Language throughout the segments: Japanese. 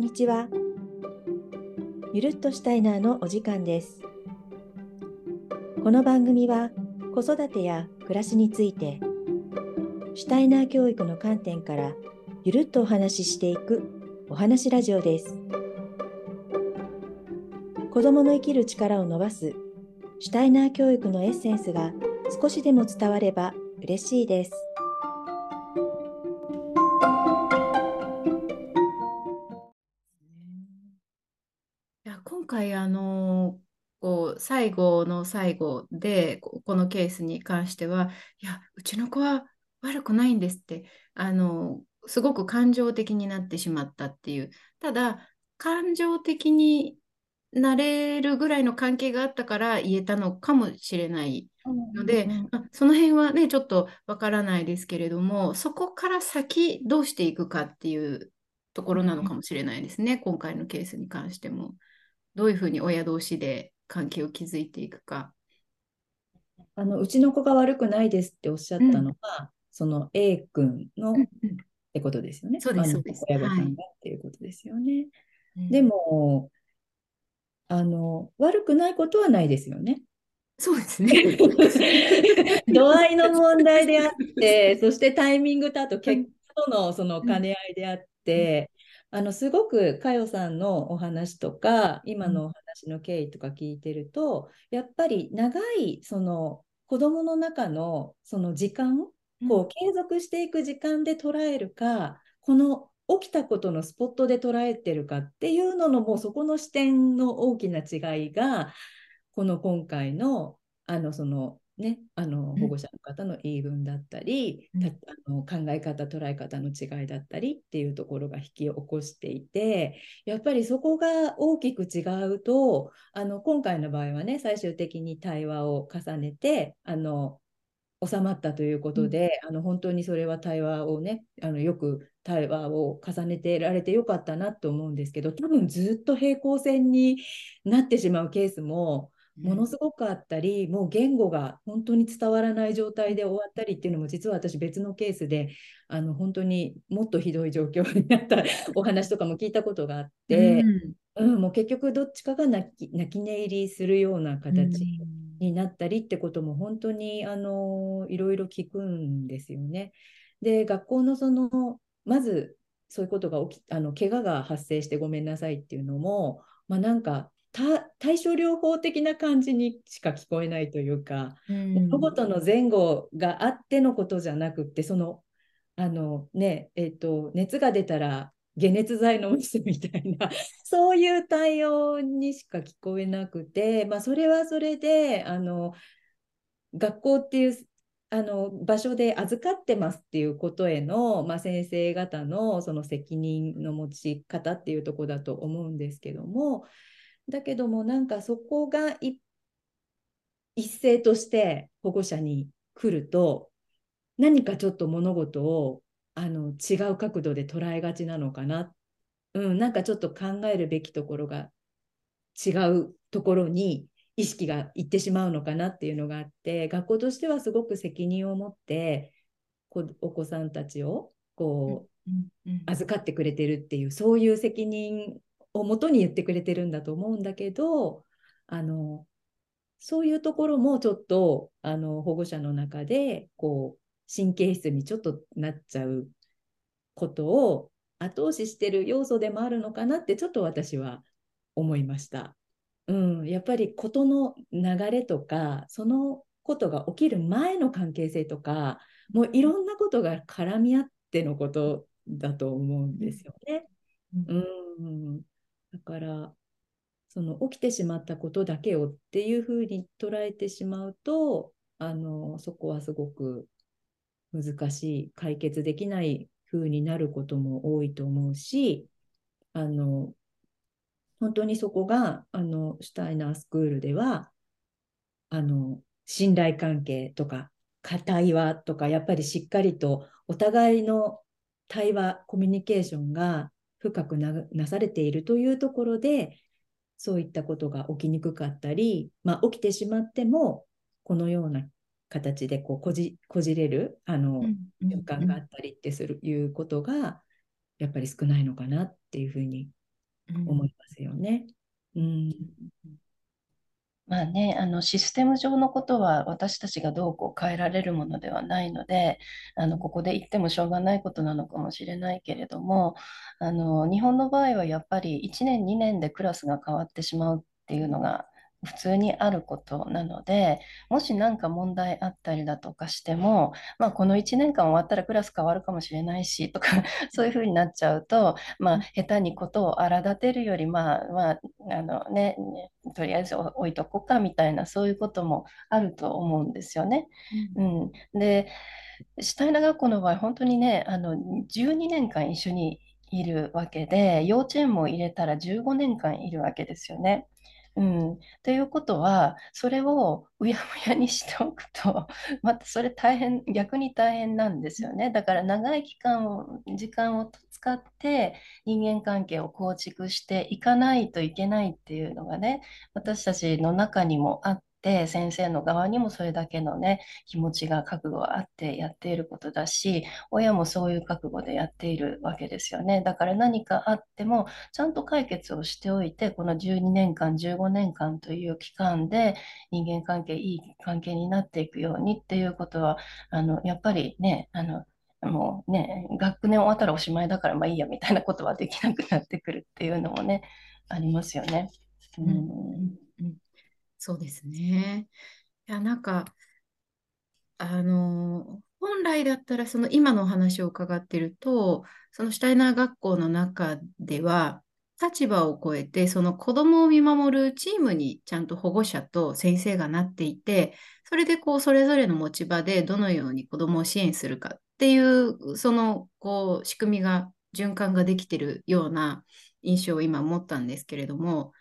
んにちは。ゆるっとしたいなのお時間です。この番組は子育てや暮らしについて、シュタイナー教育の観点からゆるっとお話ししていくお話ラジオです。子供の生きる力を伸ばすシュタイナー教育のエッセンスが少しでも伝われば嬉しいです。回あのこう最後の最後でここのケースに関してはいやうちの子は悪くないんですってあのすごく感情的になってしまったっていうただ感情的になれるぐらいの関係があったから言えたのかもしれないので、まあその辺はねちょっとわからないですけれどもそこから先どうしていくかっていうところなのかもしれないですね、今回のケースに関しても。どういうふうに親同士で関係を築いていくか。あのうちの子が悪くないですっておっしゃったのは、その A 君の、うんってことですよね。そうですそうです親御さんはいがっていうことですよね。うんでも、あの、悪くないことはないですよね。そうですね。度合いの問題であって、そしてタイミングとあと結果とのその兼ね合いであって、あのすごく佳代さんのお話とか今のお話の経緯とか聞いてるとやっぱり長いその子どもの中のその時間こう継続していく時間で捉えるかこの起きたことのスポットで捉えてるかっていうののもうそこの視点の大きな違いがこの今回のあのそのねあのうん。保護者の方の言い分だったり、うん。たあの考え方捉え方の違いだったりっていうところが引き起こしていてやっぱりそこが大きく違うとあの今回の場合はね最終的に対話を重ねてあの収まったということで、あの本当にそれは対話をねあのよく対話を重ねてられてよかったなと思うんですけど多分ずっと平行線になってしまうケースもものすごくあったり、もう言語が本当に伝わらない状態で終わったりっていうのも実は私別のケースであの本当にもっとひどい状況になった お話とかも聞いたことがあって、うん。もう結局どっちかが泣き泣き寝入りするような形になったりってことも本当にあのいろいろ聞くんですよね。で学校のそのまずそういうことが起きあの怪我が発生してごめんなさいっていうのも、まあ、なんかた対処療法的な感じにしか聞こえないというか、物事の前後があってのことじゃなくってそのあのねえっ、と熱が出たら解熱剤飲む人みたいな そういう対応にしか聞こえなくて、まあ、それはそれであの学校っていうあの場所で預かってますっていうことへの、まあ、先生方のその責任の持ち方っていうところだと思うんですけどもだけどもなんかそこがい一斉として保護者に来ると何かちょっと物事をあの違う角度で捉えがちなのかな、うん、なんかちょっと考えるべきところが違うところに意識がいってしまうのかなっていうのがあって学校としてはすごく責任を持ってこお子さんたちをこう預かってくれてるっていうそういう責任をもとに言ってくれてるんだと思うんだけどあのそういうところもちょっとあの保護者の中でこう神経質にちょっとなっちゃうことを後押ししてる要素でもあるのかなってちょっと私は思いました。うん、やっぱり事の流れとかそのことが起きる前の関係性とかもういろんなことが絡み合ってのことだと思うんですよね。うん、だからその起きてしまったことだけをっていうふうに捉えてしまうとあのそこはすごく難しい解決できないふうになることも多いと思うしあの本当にそこがあのシュタイナースクールではあの信頼関係とか対話とかやっぱりしっかりとお互いの対話コミュニケーションが深くななされているというところでそういったことが起きにくかったり、まあ、起きてしまってもこのような形でこうこじこじれるあの瞬間があったりってするいうことがやっぱり少ないのかなっていうふうに思いますよね。うん、まあね、あのシステム上のことは私たちがどうこう変えられるものではないので、あのここで言ってもしょうがないことなのかもしれないけれども、あの日本の場合はやっぱり1年、2年でクラスが変わってしまうっていうのが普通にあることなので、もし何か問題あったりだとかしても、まあ、この1年間終わったらクラス変わるかもしれないしとか そういうふうになっちゃうと、まあ、下手にことを荒立てるより、まあ、まあ、あのね、とりあえず置いとこうかみたいな、そういうこともあると思うんですよね。うん、うん、で、シュタイナ学校の場合、本当にね、あの12年間一緒にいるわけで、幼稚園も入れたら15年間いるわけですよね。うん、ということは、それをうやむやにしておくと、またそれ大変、逆に大変なんですよね。だから長い期間を、時間を使って人間関係を構築していかないといけないっていうのがね、私たちの中にもあって、って先生の側にもそれだけのね気持ちが覚悟があってやっていることだし親もそういう覚悟でやっているわけですよね。だから何かあってもちゃんと解決をしておいてこの12年間15年間という期間で人間関係いい関係になっていくようにっていうことはあのやっぱりねあのもうね学年終わったらおしまいだからまあいいやみたいなことはできなくなってくるっていうのもねありますよね。うん、うんそうですね。いや、なんか、あの、本来だったら、その今のお話を伺ってると、そのシュタイナー学校の中では、立場を超えて、その子供を見守るチームにちゃんと保護者と先生がなっていて、それでこう、それぞれの持ち場でどのように子供を支援するかっていう、その、こう、仕組みが、循環ができてるような印象を今持ったんですけれども、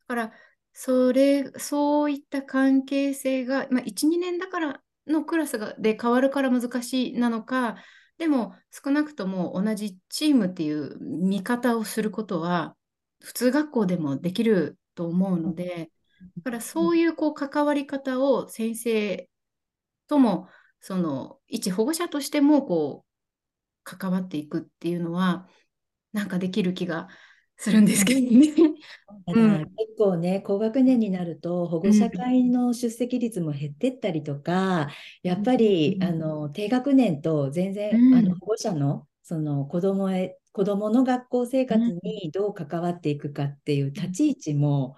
だから、それ、そういった関係性が、まあ、1、2年だからのクラスがで変わるから難しいなのか、でも少なくとも同じチームっていう見方をすることは普通学校でもできると思うので、だからそういうこう関わり方を先生ともその一保護者としてもこう関わっていくっていうのはなんかできる気がするんですけど。ね。だから結構ね、高学年になると保護者会の出席率も減ってったりとか、やっぱり、あの低学年と全然、あの保護者のその子供へ子供の学校生活にどう関わっていくかっていう立ち位置も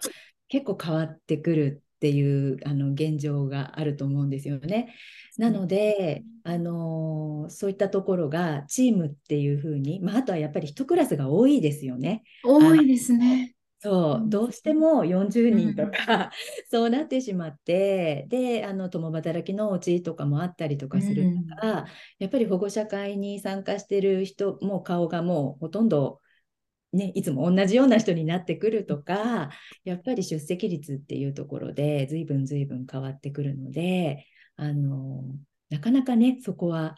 結構変わってくるっていうあの現状があると思うんですよね。なので、あのー、そういったところがチームっていうふうに、まあ、あとはやっぱり一クラスが多いですよね。多いですね。そう、どうしても40人とか、うん、そうなってしまって、で、あの、共働きのお家とかもあったりとかするから、うん、やっぱり保護者会に参加してる人も顔がもうほとんどね、いつも同じような人になってくるとか、やっぱり出席率っていうところで随分随分変わってくるので、あの、なかなかね、そこは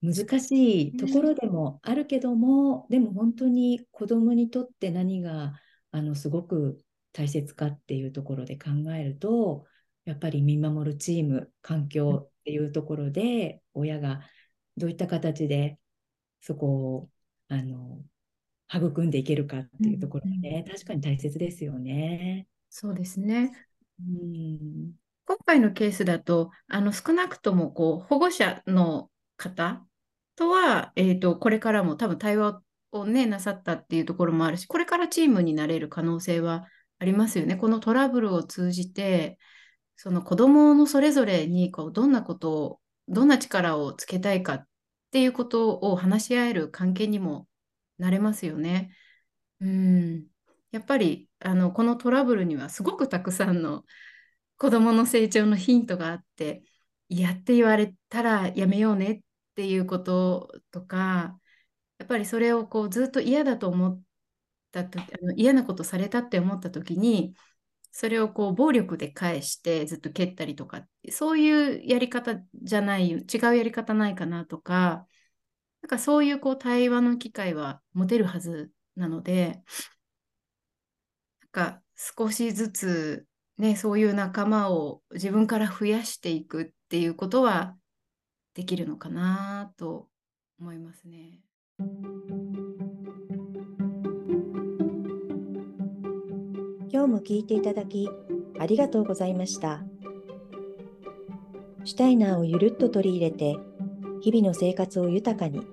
難しいところでもあるけども、でも本当に子供にとって何があのすごく大切かっていうところで考えると、やっぱり見守るチーム、環境っていうところで、親がどういった形でそこをあの育んでいけるかっていうところでね、うん、確かに大切ですよね。そうですね。うん、今回のケースだと、あの少なくともこう保護者の方とは、えーと、これからも多分対話を、ね、なさったっていうところもあるし、これからチームになれる可能性はありますよね。このトラブルを通じて、その子どものそれぞれにこうどんなことを、どんな力をつけたいかっていうことを話し合える関係にもなれますよね。うん。やっぱりあのこのトラブルにはすごくたくさんの子どもの成長のヒントがあってやって言われたらやめようねっていうこととかやっぱりそれをこうずっと嫌だと思ったとあの嫌なことされたって思った時にそれをこう暴力で返してずっと蹴ったりとかそういうやり方じゃない違うやり方ないかなとかなんかそういうこう対話の機会は持てるはずなので、なんか少しずつね、そういう仲間を自分から増やしていくっていうことはできるのかなと思いますね。今日も聞いていただきありがとうございました。シュタイナーをゆるっと取り入れて日々の生活を豊かに。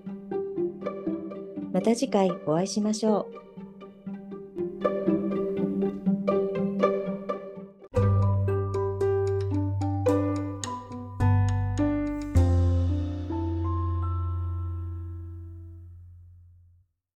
また次回お会いしましょう。